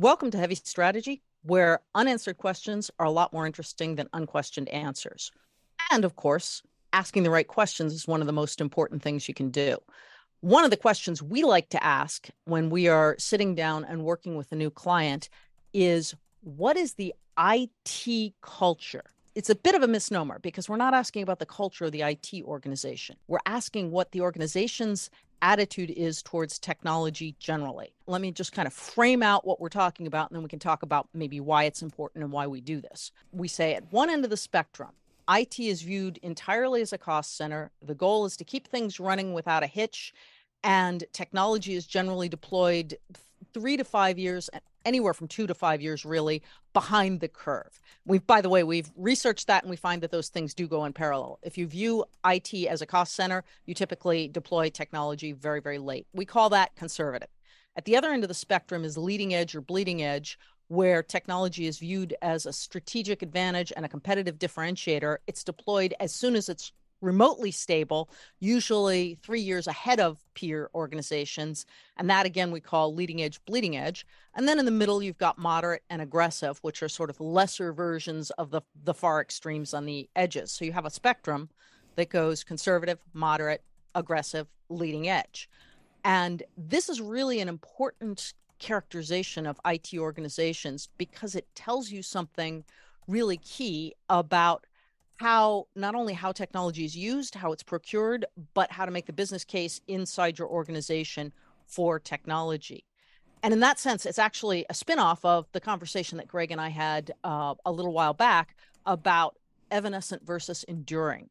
Welcome to Heavy Strategy, where unanswered questions are a lot more interesting than unquestioned answers. And of course, asking the right questions is one of the most important things you can do. One of the questions we like to ask when we are sitting down and working with a new client is what is the IT culture? It's a bit of a misnomer because we're not asking about the culture of the IT organization. We're asking what the organization's attitude is towards technology generally. Let me just kind of frame out what we're talking about, and then we can talk about maybe why it's important and why we do this. We say at one end of the spectrum, IT is viewed entirely as a cost center. The goal is to keep things running without a hitch, and technology is generally deployed three to five years anywhere from two to five years really behind the curve. We've, by the way, we've researched that and we find that those things do go in parallel. If you view IT as a cost center, you typically deploy technology very, very late. We call that conservative. At the other end of the spectrum is leading edge or bleeding edge, where technology is viewed as a strategic advantage and a competitive differentiator. It's deployed as soon as it's remotely stable, usually three years ahead of peer organizations. And that again, we call leading edge, bleeding edge. And then in the middle, you've got moderate and aggressive, which are sort of lesser versions of the, the far extremes on the edges. So you have a spectrum that goes conservative, moderate, aggressive, leading edge. And this is really an important characterization of IT organizations because it tells you something really key about how not only how technology is used, how it's procured, but how to make the business case inside your organization for technology. And in that sense, it's actually a spinoff of the conversation that Greg and I had uh, a little while back about evanescent versus enduring,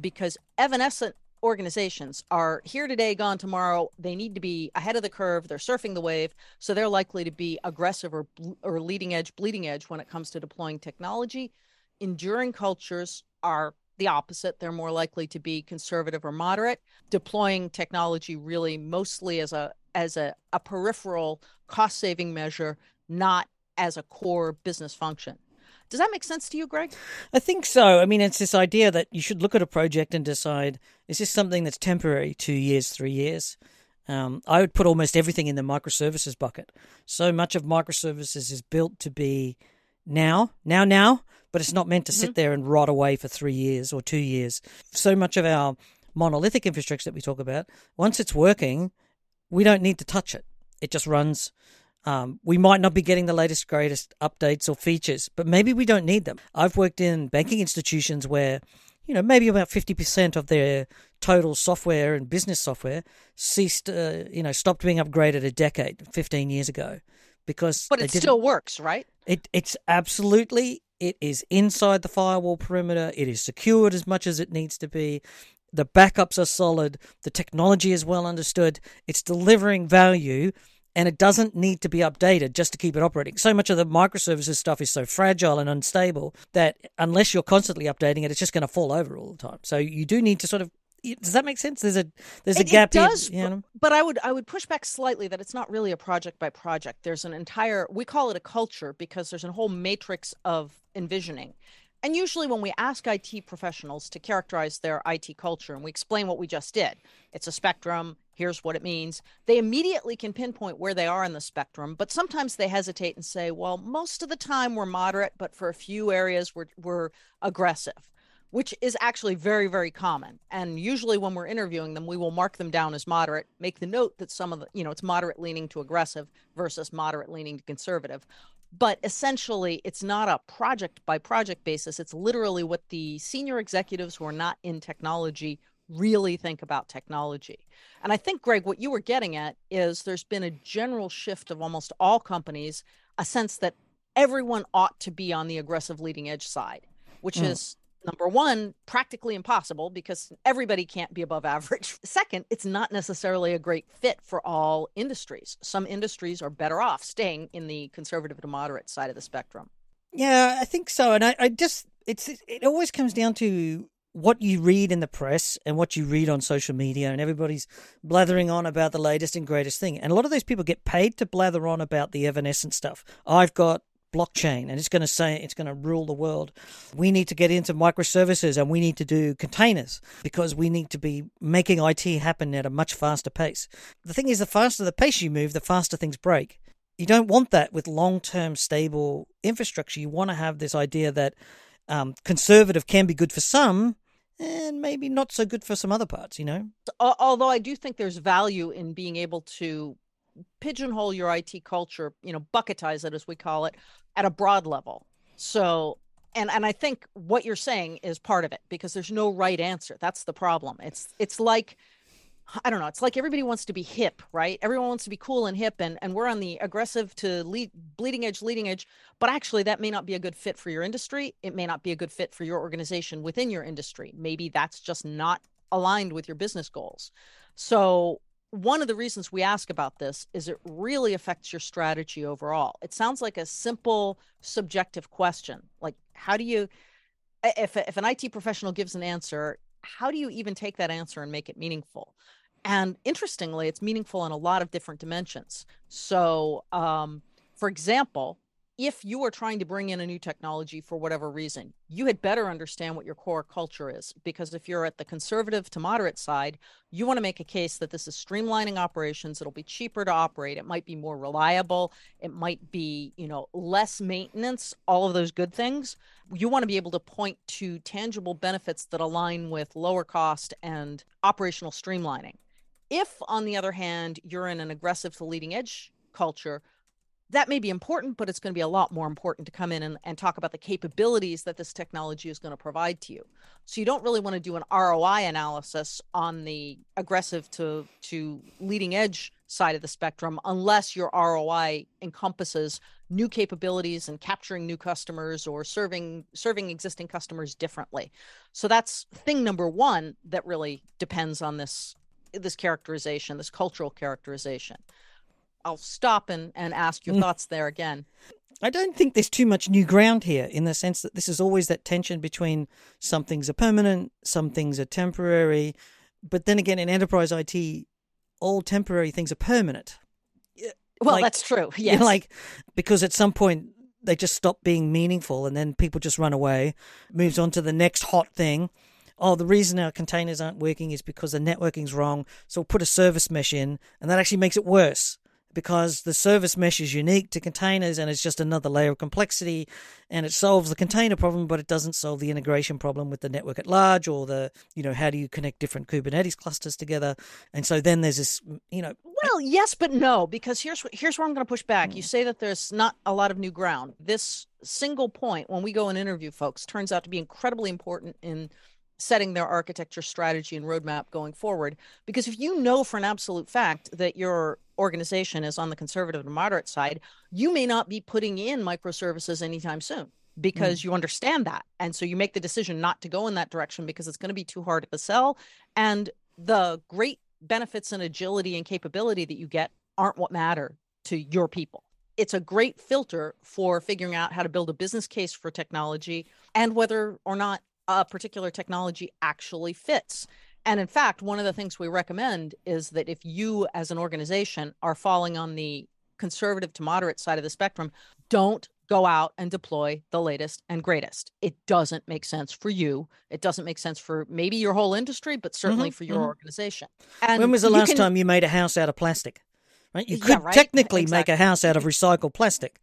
because evanescent organizations are here today, gone tomorrow. They need to be ahead of the curve. They're surfing the wave, so they're likely to be aggressive or or leading edge, bleeding edge when it comes to deploying technology. Enduring cultures are the opposite. They're more likely to be conservative or moderate, deploying technology really mostly as a as a, a peripheral cost saving measure, not as a core business function. Does that make sense to you, Greg? I think so. I mean, it's this idea that you should look at a project and decide is this something that's temporary, two years, three years? Um, I would put almost everything in the microservices bucket. So much of microservices is built to be now, now, now, but it's not meant to mm-hmm. sit there and rot away for three years or two years. So much of our monolithic infrastructure that we talk about, once it's working, we don't need to touch it. It just runs. Um, we might not be getting the latest, greatest updates or features, but maybe we don't need them. I've worked in banking institutions where, you know, maybe about 50% of their total software and business software ceased, uh, you know, stopped being upgraded a decade, 15 years ago because but it still works, right? It it's absolutely it is inside the firewall perimeter. It is secured as much as it needs to be. The backups are solid. The technology is well understood. It's delivering value and it doesn't need to be updated just to keep it operating. So much of the microservices stuff is so fragile and unstable that unless you're constantly updating it, it's just going to fall over all the time. So you do need to sort of does that make sense? There's a there's a it, gap. It does, you know? but I would I would push back slightly that it's not really a project by project. There's an entire we call it a culture because there's a whole matrix of envisioning. And usually, when we ask IT professionals to characterize their IT culture and we explain what we just did, it's a spectrum, here's what it means, they immediately can pinpoint where they are in the spectrum. But sometimes they hesitate and say, well, most of the time we're moderate, but for a few areas we're, we're aggressive which is actually very, very common. And usually when we're interviewing them, we will mark them down as moderate, make the note that some of the, you know, it's moderate leaning to aggressive versus moderate leaning to conservative. But essentially, it's not a project by project basis. It's literally what the senior executives who are not in technology really think about technology. And I think, Greg, what you were getting at is there's been a general shift of almost all companies, a sense that everyone ought to be on the aggressive leading edge side, which mm. is number one, practically impossible because everybody can't be above average. Second, it's not necessarily a great fit for all industries. Some industries are better off staying in the conservative to moderate side of the spectrum. Yeah, I think so. And I, I just, it's, it always comes down to what you read in the press and what you read on social media, and everybody's blathering on about the latest and greatest thing. And a lot of those people get paid to blather on about the evanescent stuff. I've got blockchain and it's going to say it's going to rule the world. We need to get into microservices and we need to do containers because we need to be making IT happen at a much faster pace. The thing is, the faster the pace you move, the faster things break. you don't want that with long term stable infrastructure. You want to have this idea that um, conservative can be good for some and maybe not so good for some other parts, you know? Although I do think there's value in being able to pigeonhole your IT culture, you know, bucketize it as we call it, at a broad level. So and and I think what you're saying is part of it because there's no right answer. That's the problem. It's it's like I don't know. It's like everybody wants to be hip, right? Everyone wants to be cool and hip, and and we're on the aggressive to lead, bleeding edge, leading edge. But actually, that may not be a good fit for your industry. It may not be a good fit for your organization within your industry. Maybe that's just not aligned with your business goals. So one of the reasons we ask about this is it really affects your strategy overall. It sounds like a simple subjective question, like how do you if if an IT professional gives an answer, how do you even take that answer and make it meaningful? And interestingly, it's meaningful in a lot of different dimensions. So, um, for example, if you are trying to bring in a new technology for whatever reason, you had better understand what your core culture is. Because if you're at the conservative to moderate side, you want to make a case that this is streamlining operations. It'll be cheaper to operate. It might be more reliable. It might be, you know, less maintenance, all of those good things. You want to be able to point to tangible benefits that align with lower cost and operational streamlining. If, on the other hand, you're in an aggressive to leading edge culture, that may be important, but it's going to be a lot more important to come in and, and talk about the capabilities that this technology is going to provide to you. So you don't really want to do an ROI analysis on the aggressive to to leading edge side of the spectrum unless your ROI encompasses new capabilities and capturing new customers or serving serving existing customers differently. So that's thing number 1 that really depends on this this characterization, this cultural characterization. I'll stop and, and ask your mm. thoughts there again. I don't think there's too much new ground here in the sense that this is always that tension between some things are permanent, some things are temporary. But then again, in enterprise IT, all temporary things are permanent. Well, like, that's true. Yes. You know, like, because at some point they just stop being meaningful and then people just run away, moves on to the next hot thing. Oh, the reason our containers aren't working is because the networking's wrong. So we'll put a service mesh in and that actually makes it worse because the service mesh is unique to containers and it's just another layer of complexity and it solves the container problem but it doesn't solve the integration problem with the network at large or the you know how do you connect different kubernetes clusters together and so then there's this you know well yes but no because here's here's where i'm going to push back you mm. say that there's not a lot of new ground this single point when we go and interview folks turns out to be incredibly important in setting their architecture strategy and roadmap going forward. Because if you know for an absolute fact that your organization is on the conservative and moderate side, you may not be putting in microservices anytime soon because mm. you understand that. And so you make the decision not to go in that direction because it's going to be too hard to sell. And the great benefits and agility and capability that you get aren't what matter to your people. It's a great filter for figuring out how to build a business case for technology and whether or not a particular technology actually fits. And in fact, one of the things we recommend is that if you, as an organization, are falling on the conservative to moderate side of the spectrum, don't go out and deploy the latest and greatest. It doesn't make sense for you. It doesn't make sense for maybe your whole industry, but certainly mm-hmm, for your mm-hmm. organization. And when was the last can... time you made a house out of plastic? Right? You could yeah, right? technically exactly. make a house out of recycled plastic,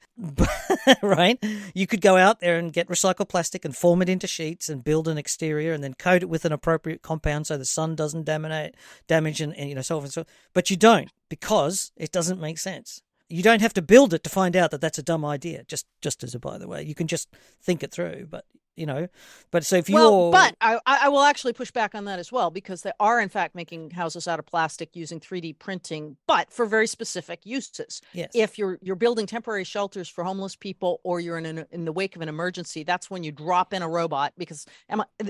right? You could go out there and get recycled plastic and form it into sheets and build an exterior and then coat it with an appropriate compound so the sun doesn't damage, damage and, and you know so on and so. But you don't because it doesn't make sense. You don't have to build it to find out that that's a dumb idea. Just just as a by the way, you can just think it through. But you know. But so if you well, but I, I will actually push back on that as well because they are in fact making houses out of plastic using 3D printing, but for very specific uses. Yes. If you're you're building temporary shelters for homeless people, or you're in an, in the wake of an emergency, that's when you drop in a robot because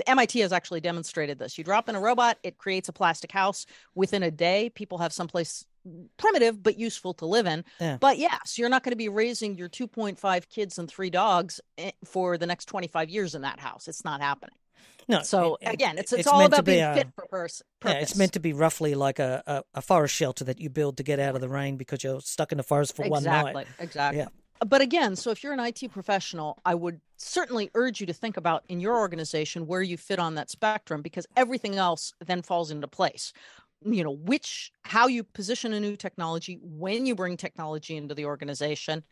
MIT has actually demonstrated this. You drop in a robot, it creates a plastic house within a day. People have someplace primitive but useful to live in. Yeah. But yes, you're not going to be raising your 2.5 kids and three dogs eh, for the next 25 years in that house. It's not happening. No. So it, again, it's it's, it's all about be being a, fit for purpose. Yeah, it's meant to be roughly like a, a, a, forest shelter that you build to get out of the rain because you're stuck in the forest for exactly, one night. Exactly. Exactly. Yeah. But again, so if you're an IT professional, I would certainly urge you to think about in your organization where you fit on that spectrum because everything else then falls into place you know which how you position a new technology when you bring technology into the organization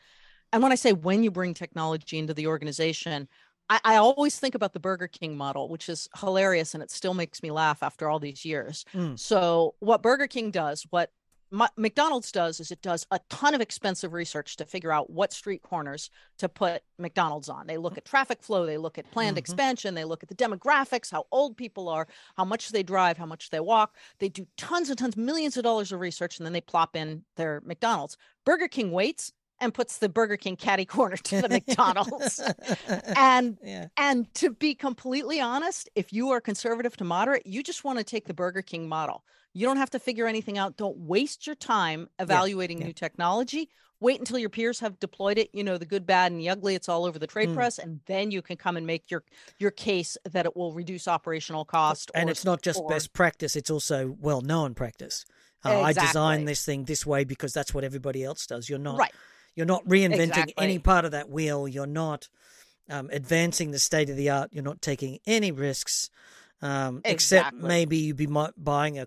and when i say when you bring technology into the organization I, I, always think about the Burger King model, which is hilarious and it still makes me laugh after all these years. Mm. So, what Burger King does, what McDonald's does is it does a ton of expensive research to figure out what street corners to put McDonald's on. They look at traffic flow, they look at planned mm-hmm. expansion, they look at the demographics, how old people are, how much they drive, how much they walk. They do tons and tons, millions of dollars of research, and then they plop in their McDonald's. Burger King waits and puts the Burger King caddy corner to the McDonald's. and yeah. and to be completely honest, if you are conservative to moderate, you just want to take the Burger King model. You don't have to figure anything out. Don't waste your time evaluating yeah. Yeah. new technology. Wait until your peers have deployed it. You know the good, bad, and the ugly. It's all over the trade mm. press, and then you can come and make your your case that it will reduce operational cost. And or, it's not just or... best practice; it's also well known practice. Uh, exactly. I designed this thing this way because that's what everybody else does. You're not right you're not reinventing exactly. any part of that wheel. You're not um, advancing the state of the art. You're not taking any risks, um, exactly. except maybe you'd be buying a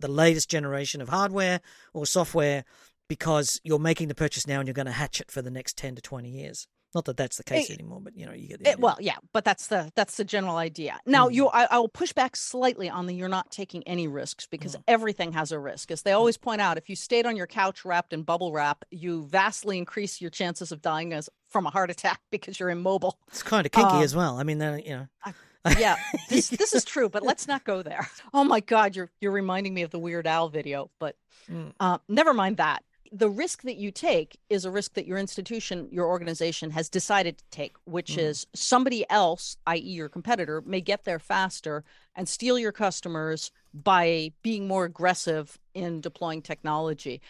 the latest generation of hardware or software because you're making the purchase now and you're going to hatch it for the next 10 to 20 years. Not that that's the case it, anymore, but you know, you get the it, well, yeah, but that's the that's the general idea. Now, mm. you, I, I, will push back slightly on the you're not taking any risks because mm. everything has a risk. As they mm. always point out, if you stayed on your couch wrapped in bubble wrap, you vastly increase your chances of dying as from a heart attack because you're immobile. It's kind of kinky um, as well. I mean, you know. I, yeah, this this is true, but let's not go there. Oh my God, you're you're reminding me of the Weird Al video, but mm. uh, never mind that the risk that you take is a risk that your institution, your organization has decided to take, which mm. is somebody else, i.e., your competitor, may get there faster and steal your customers by being more aggressive in deploying technology.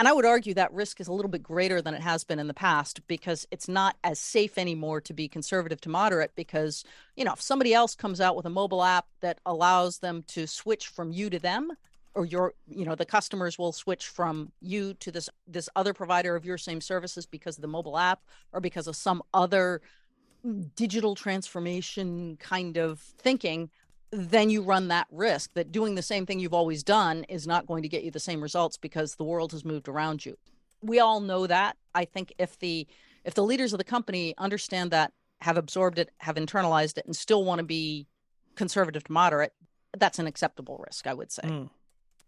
And I would argue that risk is a little bit greater than it has been in the past because it's not as safe anymore to be conservative to moderate. Because, you know, if somebody else comes out with a mobile app that allows them to switch from you to them, or your you know the customers will switch from you to this this other provider of your same services because of the mobile app or because of some other digital transformation kind of thinking then you run that risk that doing the same thing you've always done is not going to get you the same results because the world has moved around you we all know that i think if the if the leaders of the company understand that have absorbed it have internalized it and still want to be conservative to moderate that's an acceptable risk i would say mm.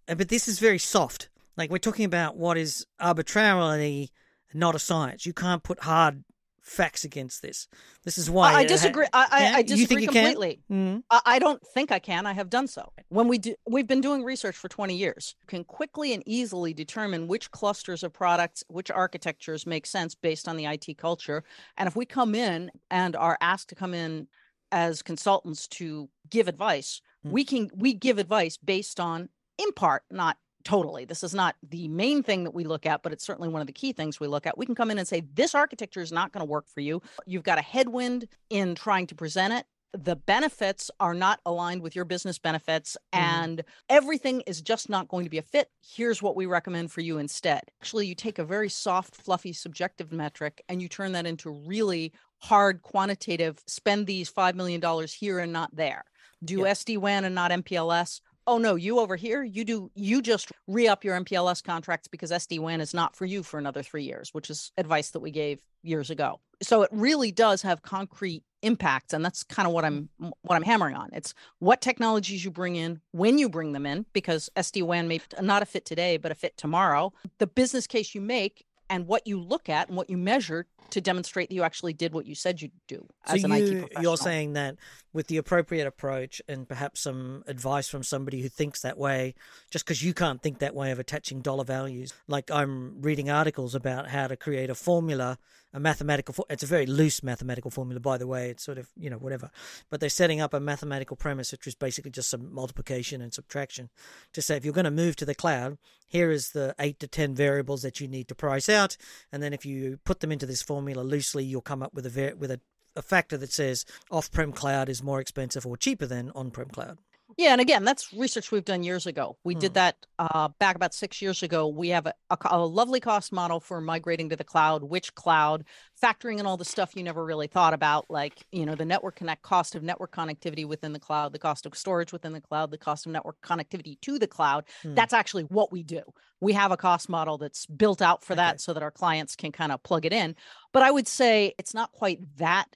Uh, but this is very soft. Like we're talking about what is arbitrarily not a science. You can't put hard facts against this. This is why I, disagree. I, I, I disagree completely. Mm-hmm. I, I, don't think I can. I have done so. When we do, we've been doing research for 20 years. You can quickly and easily determine which clusters of products, which architectures make sense based on the IT culture. And if we come in and are asked to come in as consultants to give advice, mm-hmm. we can we give advice based on in part, not totally. This is not the main thing that we look at, but it's certainly one of the key things we look at. We can come in and say, this architecture is not going to work for you. You've got a headwind in trying to present it. The benefits are not aligned with your business benefits, mm-hmm. and everything is just not going to be a fit. Here's what we recommend for you instead. Actually, you take a very soft, fluffy, subjective metric and you turn that into really hard, quantitative spend these $5 million here and not there. Do yep. SD WAN and not MPLS oh no, you over here, you do you just re up your MPLS contracts because SD WAN is not for you for another three years, which is advice that we gave years ago. So it really does have concrete impacts, and that's kind of what I'm what I'm hammering on. It's what technologies you bring in when you bring them in, because SD WAN may not a fit today, but a fit tomorrow. The business case you make and what you look at and what you measure to demonstrate that you actually did what you said you'd do so as an you, IT professional. You're saying that with the appropriate approach and perhaps some advice from somebody who thinks that way, just because you can't think that way of attaching dollar values. Like I'm reading articles about how to create a formula a mathematical it's a very loose mathematical formula by the way it's sort of you know whatever but they're setting up a mathematical premise which is basically just some multiplication and subtraction to say if you're going to move to the cloud here is the 8 to 10 variables that you need to price out and then if you put them into this formula loosely you'll come up with a with a, a factor that says off-prem cloud is more expensive or cheaper than on-prem cloud Yeah, and again, that's research we've done years ago. We Hmm. did that uh, back about six years ago. We have a, a, a lovely cost model for migrating to the cloud. Which cloud? Factoring in all the stuff you never really thought about, like you know the network connect cost of network connectivity within the cloud, the cost of storage within the cloud, the cost of network connectivity to the cloud. Hmm. That's actually what we do. We have a cost model that's built out for Okay. that, so that our clients can kind of plug it in. But I would say it's not quite that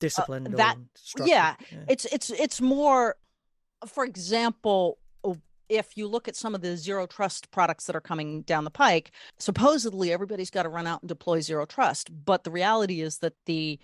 Disciplined. Uh, that- or structured. yeah, it's it's it's more for example if you look at some of the zero trust products that are coming down the pike supposedly everybody's got to run out and deploy zero trust but the reality is that the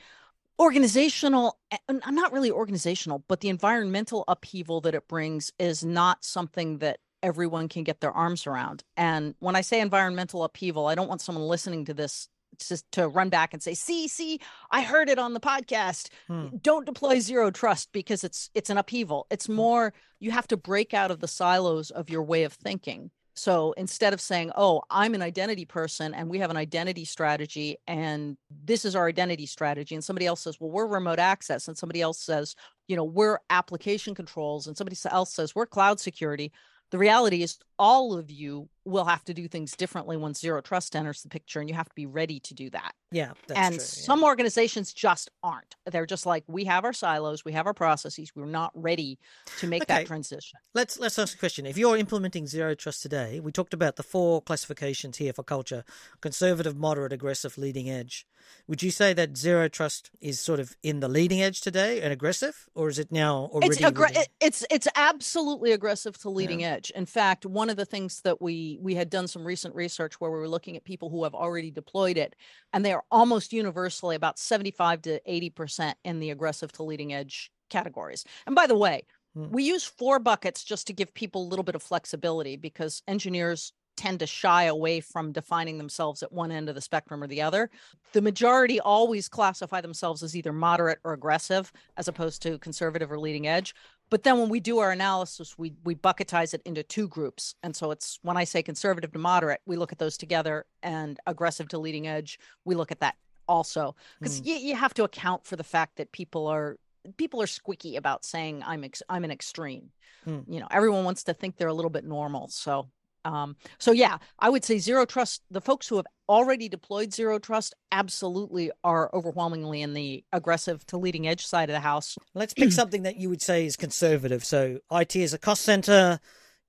organizational and not really organizational but the environmental upheaval that it brings is not something that everyone can get their arms around. And when i say environmental upheaval i don't want someone listening to this just to run back and say see see i heard it on the podcast. Hmm. don't deploy zero trust because it's it's an upheaval. It's more you have to break out of the silos of your way of thinking. So instead of saying oh i'm an identity person and we have an identity strategy and this is our identity strategy and somebody else says well we're remote access and somebody else says you know we're application controls and somebody else says we're cloud security the reality is all of you will have to do things differently when zero trust enters the picture and you have to be ready to do that Yeah, that's and true. yeah. some organizations just aren't they're just like we have our silos we have our processes we're not ready to make Okay. that transition Let's let's ask a question. If you're implementing zero trust today, we talked about the four classifications here for culture: conservative, moderate, aggressive, leading edge. Would you say that zero trust is sort of in the leading edge today and aggressive, or is it now already? it's it- it's it's absolutely aggressive to leading edge in fact one of the things that we we had done some recent research where we were looking at people who have already deployed it and they are almost universally about 75 to 80 percent in the aggressive to leading edge categories. And by the way Hmm. we use four buckets just to give people a little bit of flexibility because engineers tend to shy away from defining themselves at one end of the spectrum or the other. The majority always classify themselves as either moderate or aggressive as opposed to conservative or leading edge but then when we do our analysis we we bucketize it into two groups and so it's when i say conservative to moderate we look at those together and aggressive to leading edge we look at that also because Mm. you, you have to account for the fact that people are people are squeaky about saying i'm ex- i'm an extreme Mm. you know everyone wants to think they're a little bit normal so um so yeah i would say zero trust the folks who have already deployed zero trust absolutely are overwhelmingly in the aggressive to leading edge side of the house Let's pick something that you would say is conservative. So IT is a cost center.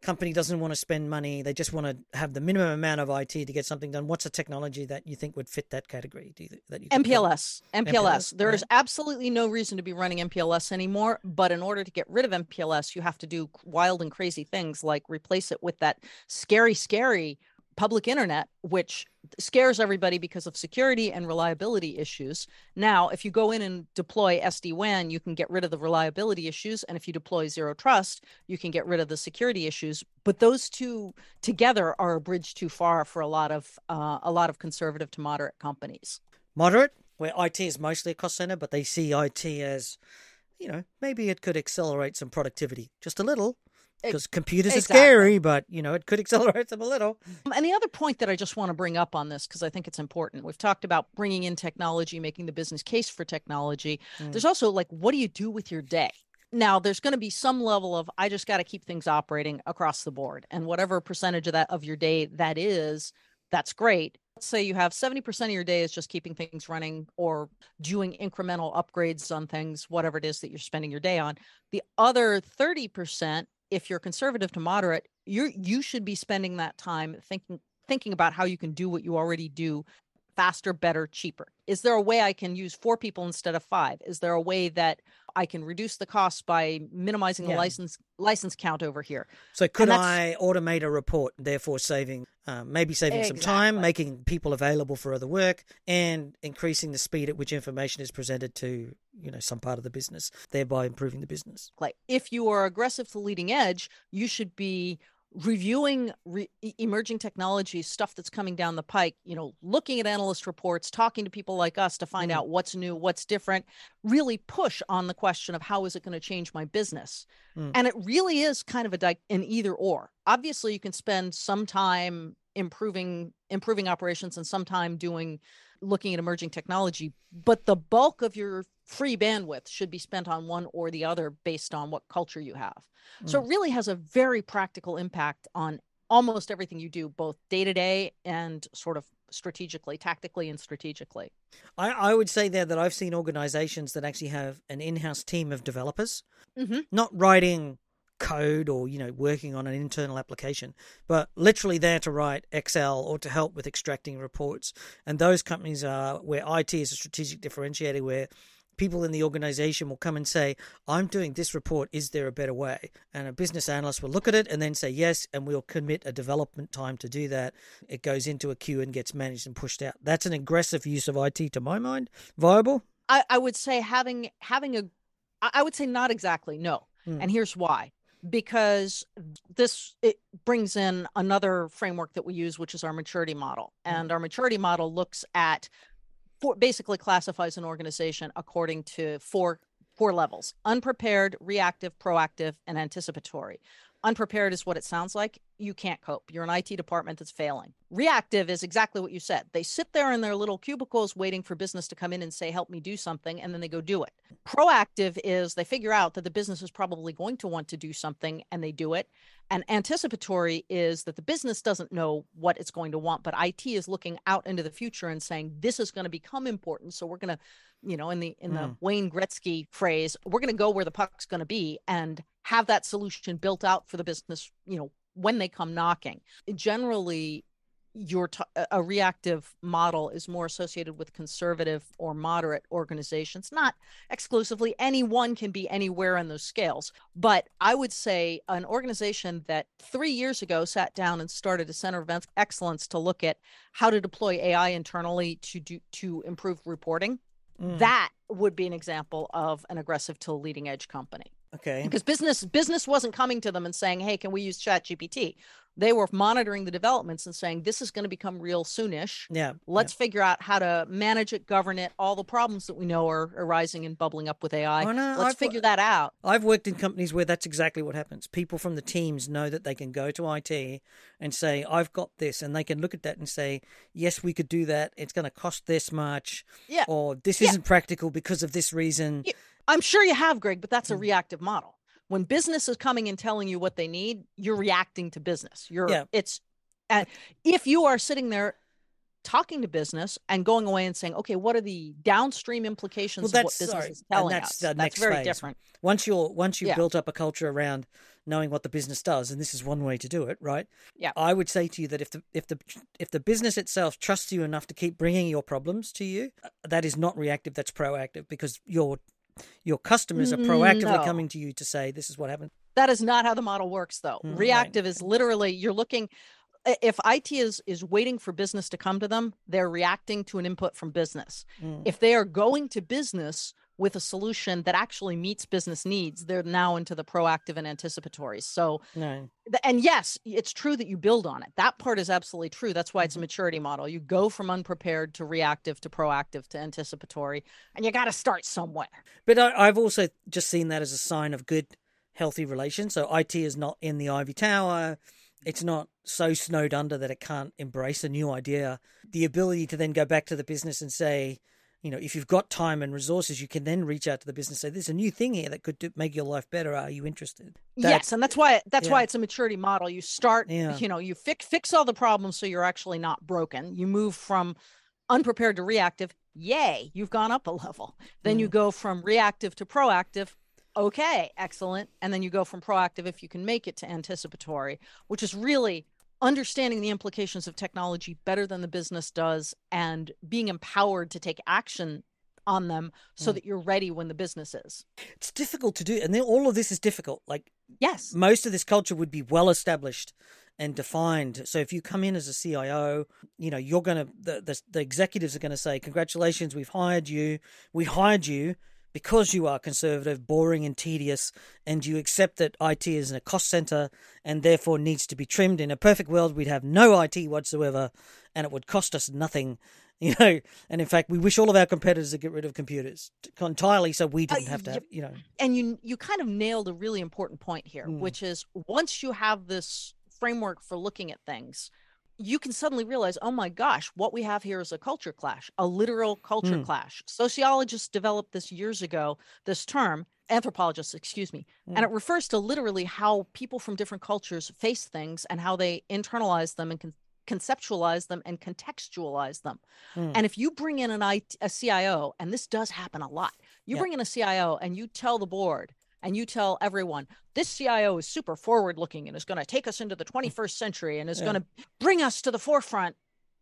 Company doesn't want to spend money. They just want to have the minimum amount of IT to get something done. What's a technology that you think would fit that category? Do you that you? MPLS, MPLS. MPLS, There is absolutely no reason to be running MPLS anymore. But in order to get rid of MPLS, you have to do wild and crazy things like replace it with that scary, scary public internet, which scares everybody because of security and reliability issues. Now, if you go in and deploy SD WAN, you can get rid of the reliability issues. And if you deploy zero trust, you can get rid of the security issues. But those two together are a bridge too far for a lot of uh, a lot of conservative to moderate companies. Moderate, where IT is mostly a cost center, but they see IT as, you know, maybe it could accelerate some productivity just a little. Because computers exactly. are scary, but you know it could accelerate them a little. Um, And the other point that I just want to bring up on this, because I think it's important, we've talked about bringing in technology, making the business case for technology. Mm. There's also like, what do you do with your day? Now, there's going to be some level of, I just got to keep things operating across the board. And whatever percentage of that of your day that is, that's great. Let's say you have 70% of your day is just keeping things running or doing incremental upgrades on things, whatever it is that you're spending your day on. The other 30%, if you're conservative to moderate, you're you should be spending that time thinking thinking about how you can do what you already do faster, better, cheaper. Is there a way I can use four people instead of five? Is there a way that I can reduce the costs by minimizing the license license count over here? So could I automate a report, therefore saving, uh, maybe saving some time, making people available for other work, and increasing the speed at which information is presented to you know some part of the business, thereby improving the business. like if you are aggressive to leading edge you should be reviewing re- emerging technologies stuff that's coming down the pike you know looking at analyst reports talking to people like us to find Mm. out what's new what's different really push on the question of how is it going to change my business Mm. and it really is kind of a di- an either or obviously you can spend some time improving improving operations and sometime doing looking at emerging technology but the bulk of your free bandwidth should be spent on one or the other based on what culture you have mm. so it really has a very practical impact on almost everything you do both day to day and sort of strategically tactically and strategically I, I would say there that i've seen organizations that actually have an in-house team of developers mm-hmm. not writing code or you know working on an internal application but literally there to write excel or to help with extracting reports. And those companies are where it is a strategic differentiator where people in the organization will come and say i'm doing this report. Is there a better way? And a business analyst will look at it and then say yes and we'll commit a development time to do that. It goes into a queue and gets managed and pushed out. That's an aggressive use of it to my mind. Viable? I, I would say having having a i would say not exactly no. Hmm. and here's why because this it brings in another framework that we use which is our maturity model mm. and our maturity model looks at for, basically classifies an organization according to four four levels unprepared reactive proactive and anticipatory unprepared is what it sounds like you can't cope. You're an it department that's failing. Reactive is exactly what you said. They sit there in their little cubicles waiting for business to come in and say help me do something and then they go do it. Proactive is they figure out that the business is probably going to want to do something and they do it. And anticipatory is that the business doesn't know what it's going to want but it is looking out into the future and saying this is going to become important. So we're going to you know in the in the mm. wayne gretzky phrase we're going to go where the puck's going to be. And have that solution built out for the business you know when they come knocking. Generally your t- a reactive model is more associated with conservative or moderate organizations not exclusively. Anyone can be anywhere on those scales. But i would say an organization that 3 years ago sat down and started a center of excellence to look at how to deploy ai internally to do to improve reporting mm. that would be an example of an aggressive to leading edge company Okay. Because business business wasn't coming to them and saying, "Hey, can we use Chat GPT?" They were monitoring the developments and saying, "This is going to become real soonish. Yeah. Let's yeah. figure out how to manage it, govern it, all the problems that we know are arising and bubbling up with AI. Oh, no, Let's I've, figure that out." I've worked in companies where that's exactly what happens. People from the teams know that they can go to IT and say, "I've got this," and they can look at that and say, "Yes, we could do that. It's going to cost this much." Yeah. Or this isn't practical because of this reason. Yeah. I'm sure you have, Greg, but that's a mm. reactive model. When business is coming and telling you what they need, you're reacting to business. You're yeah. it's and if you are sitting there talking to business and going away and saying, okay, what are the downstream implications well, of what business sorry. is telling and that's us? The that's next very phase. different. Once you're once you've yeah. built up a culture around knowing what the business does, and this is one way to do it, right? Yeah. I would say to you that if the if the if the business itself trusts you enough to keep bringing your problems to you, uh, that is not reactive. That's proactive because you're your customers are proactively no. coming to you to say this is what happened that is not how the model works though mm, reactive right. is literally you're looking if IT is is waiting for business to come to them, they're reacting to an input from business. Mm. If they are going to business with a solution that actually meets business needs, they're now into the proactive and anticipatory. So, no. and yes, it's true that you build on it. That part is absolutely true. That's why it's a mm-hmm. maturity model. You go from unprepared to reactive to proactive to anticipatory, and you got to start somewhere. But I, I've also just seen that as a sign of good, healthy relations. So IT is not in the Ivy Tower it's not so snowed under that it can't embrace a new idea. The ability to then go back to the business and say, you know, if you've got time and resources, you can then reach out to the business and say, "There's a new thing here that could do, make your life better. Are you interested?" yes, and that's why that's yeah. why it's a maturity model. You start, yeah. you know, you fix fix all the problems so you're actually not broken. You move from unprepared to reactive. Yay, you've gone up a level. Then mm. you go from reactive to proactive okay, excellent. And then you go from proactive, if you can make it, to anticipatory, which is really understanding the implications of technology better than the business does and being empowered to take action on them so mm. that you're ready when the business is. It's difficult to do. And then all of this is difficult. Like, yes, most of this culture would be well established and defined. So if you come in as a CIO, you know, you're going to, the, the, the executives are going to say, Congratulations, we've hired you. We hired you because you are conservative, boring, and tedious, and you accept that IT is in a cost center and therefore needs to be trimmed. In a perfect world, we'd have no IT whatsoever, and it would cost us nothing. You know, and in fact, we wish all of our competitors to get rid of computers entirely, so we didn't uh, have to have. You know, and you you kind of nailed a really important point here, mm. which is once you have this framework for looking at things, you can suddenly realize, oh my gosh, what we have here is a culture clash, a literal culture Mm. clash. Sociologists developed this years ago, this term, anthropologists, excuse me, and Mm. it refers to literally how people from different cultures face things and how they internalize them and con- conceptualize them and contextualize them. Mm. And if you bring in an IT, a CIO, and this does happen a lot, you Yeah. bring in a CIO and you tell the board and you tell everyone this CIO is super forward looking and is going to take us into the 21st century and is Yeah. going to bring us to the forefront.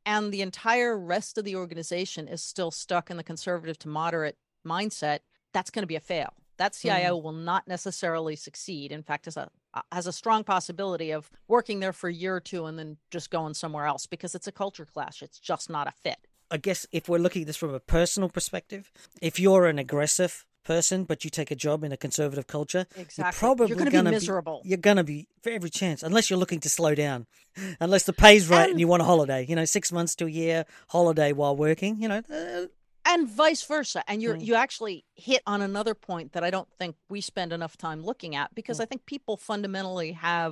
And the entire rest of the organization is still stuck in the conservative to moderate mindset. That's going to be a fail. That CIO will not necessarily succeed. In fact, a uh, has a strong possibility of working there for a year or two and then just going somewhere else because it's a culture clash. It's just not a fit. I guess if we're looking at this from a personal perspective, if you're an aggressive person but you take a job in a conservative culture, Exactly. you're probably You're gonna gonna be miserable. you're going to be for every chance, unless you're looking to slow down, unless the pay's right and, And- you want a holiday. You know, six months to a year holiday while working. You know, uh, and vice versa and you're Mm. you actually hit on another point that i don't think we spend enough time looking at because Mm. i think people fundamentally have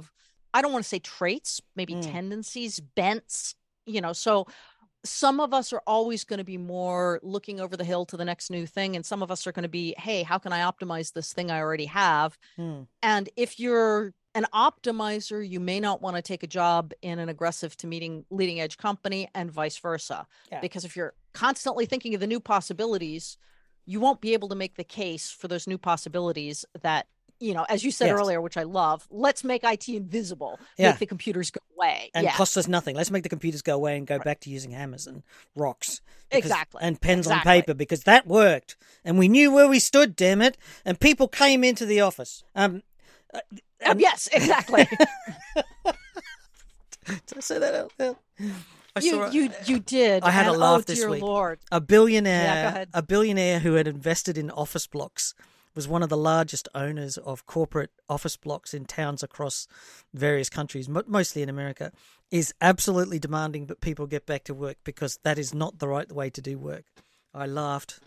i don't want to say traits maybe Mm. tendencies bents you know so some of us are always going to be more looking over the hill to the next new thing and some of us are going to be hey how can i optimize this thing i already have hmm. and if you're an optimizer, you may not want to take a job in an aggressive to meeting leading edge company and vice versa. Yeah. Because if you're constantly thinking of the new possibilities, you won't be able to make the case for those new possibilities that, you know, as you said Yes. earlier, which I love, let's make IT invisible, Yeah. make the computers go away. and yeah, costs us nothing. Let's make the computers go away and go Right. back to using hammers and rocks. because- exactly. And pens on paper because that worked. And we knew where we stood, damn it. And people came into the office. Um, uh, um, yes, exactly. Did I say that out loud? I you, saw a- you, you did. I had a laugh oh, this dear week. Lord. a billionaire Yeah, a billionaire who had invested in office blocks was one of the largest owners of corporate office blocks in towns across various countries mo- mostly in America is absolutely demanding that people get back to work because that is not the right way to do work. I laughed.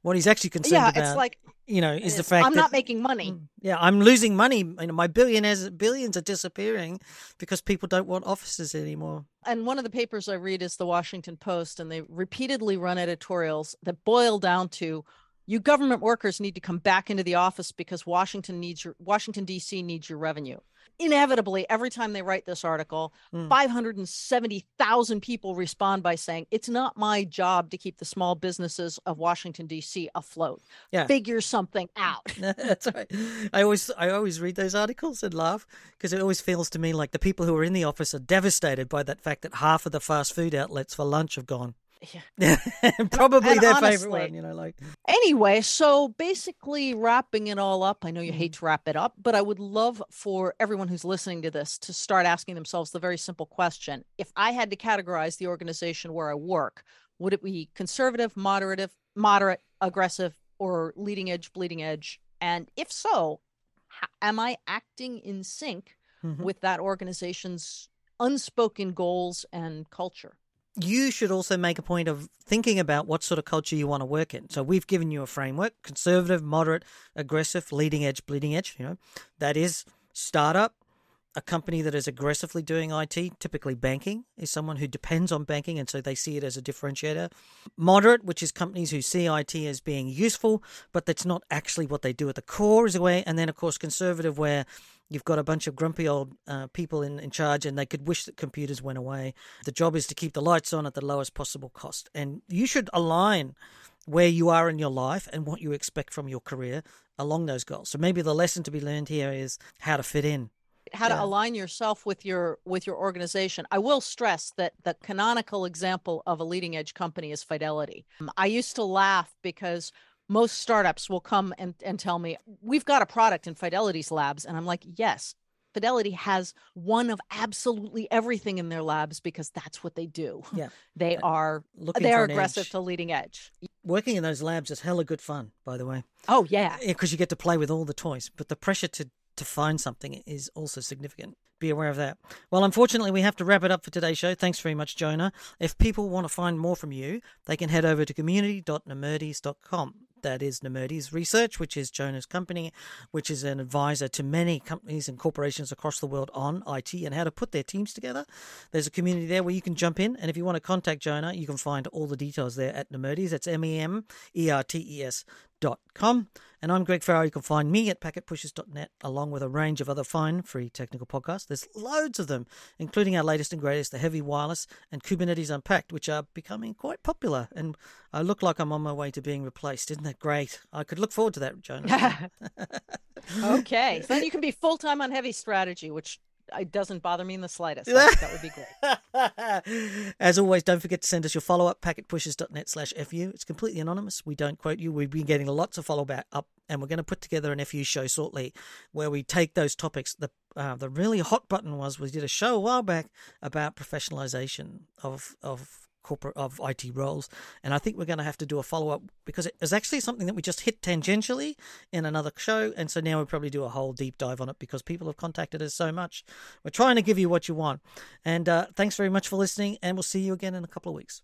What he's actually concerned Yeah, about it's like you know is the fact I'm that not making money. Mm, yeah i'm losing money. You know, my billionaires billions are disappearing because people don't want offices anymore. And one of the papers I read is the Washington Post, and they repeatedly run editorials that boil down to you government workers need to come back into the office because Washington needs your Washington D.C. needs your revenue. Inevitably, every time they write this article, Mm. 570,000 people respond by saying, It's not my job to keep the small businesses of Washington, D.C. afloat. Yeah. Figure something out. That's right. I always I always read those articles and laugh because it always feels to me like the people who are in the office are devastated by that fact that half of the fast food outlets for lunch have gone. Yeah. Probably and their favorite honestly- one, you know, like Anyway, so basically wrapping it all up, I know you Mm-hmm. hate to wrap it up, but I would love for everyone who's listening to this to start asking themselves the very simple question. If I had to categorize the organization where I work, would it be conservative, moderate, moderate, aggressive, or leading edge, bleeding edge? And if so, am I acting in sync Mhm. with that organization's unspoken goals and culture? You should also make a point of thinking about what sort of culture you want to work in. So we've given you a framework: conservative, moderate, aggressive, leading edge, bleeding edge. You know, that is startup. A company that is aggressively doing IT, typically banking, is someone who depends on banking, and so they see it as a differentiator. Moderate, which is companies who see IT as being useful, but that's not actually what they do at the core, is a way. And then, of course, conservative, where you've got a bunch of grumpy old uh, people in, in charge and they could wish that computers went away. The job is to keep the lights on at the lowest possible cost. And you should align where you are in your life and what you expect from your career along those goals. So maybe the lesson to be learned here is how to fit in. how Yeah. to align yourself with your with your organization i will stress that the canonical example of a leading edge company is fidelity Um, i used to laugh because most startups will come and, and tell me we've got a product in fidelity's labs and i'm like yes fidelity has one of absolutely everything in their labs because that's what they do Yeah. they are Looking they are aggressive edge. to leading edge Working in those labs is hella good fun, by the way. oh yeah eh, because you get to play with all the toys. But the pressure to to find something is also significant. Be aware of that. Well, unfortunately, we have to wrap it up for today's show. Thanks very much, Johna. If people want to find more from you, they can head over to community.nemertes.com. that is Nemertes Research, which is Johna's company, which is an advisor to many companies and corporations across the world on IT and how to put their teams together. There's a community there where you can jump in, and if you want to contact Jonah, you can find all the details there at Nemertes. That's M E M E R T E S dot com. And I'm Greg Ferro. You can find me at packetpushers.net along with a range of other fine free technical podcasts. There's loads of them, including our latest and greatest, the Heavy Wireless and Kubernetes Unpacked, which are becoming quite popular. And I look like I'm on my way to being replaced. Isn't that great? I could look forward to that, Johna. okay. So then you can be full time on heavy strategy, which it doesn't bother me in the slightest. that would be great. As always, don't forget to send us your follow up packetpushers.net slash FU. It's completely anonymous. We don't quote you. We've been getting lots of follow back up, and we're going to put together an FU show shortly where we take those topics. The uh, the really hot button was we did a show a while back about professionalization of of corporate of IT roles. And I think we're going to have to do a follow up because it is actually something that we just hit tangentially in another show. And so now we'll probably do a whole deep dive on it because people have contacted us so much. We're trying to give you what you want. And uh, thanks very much for listening, and we'll see you again in a couple of weeks.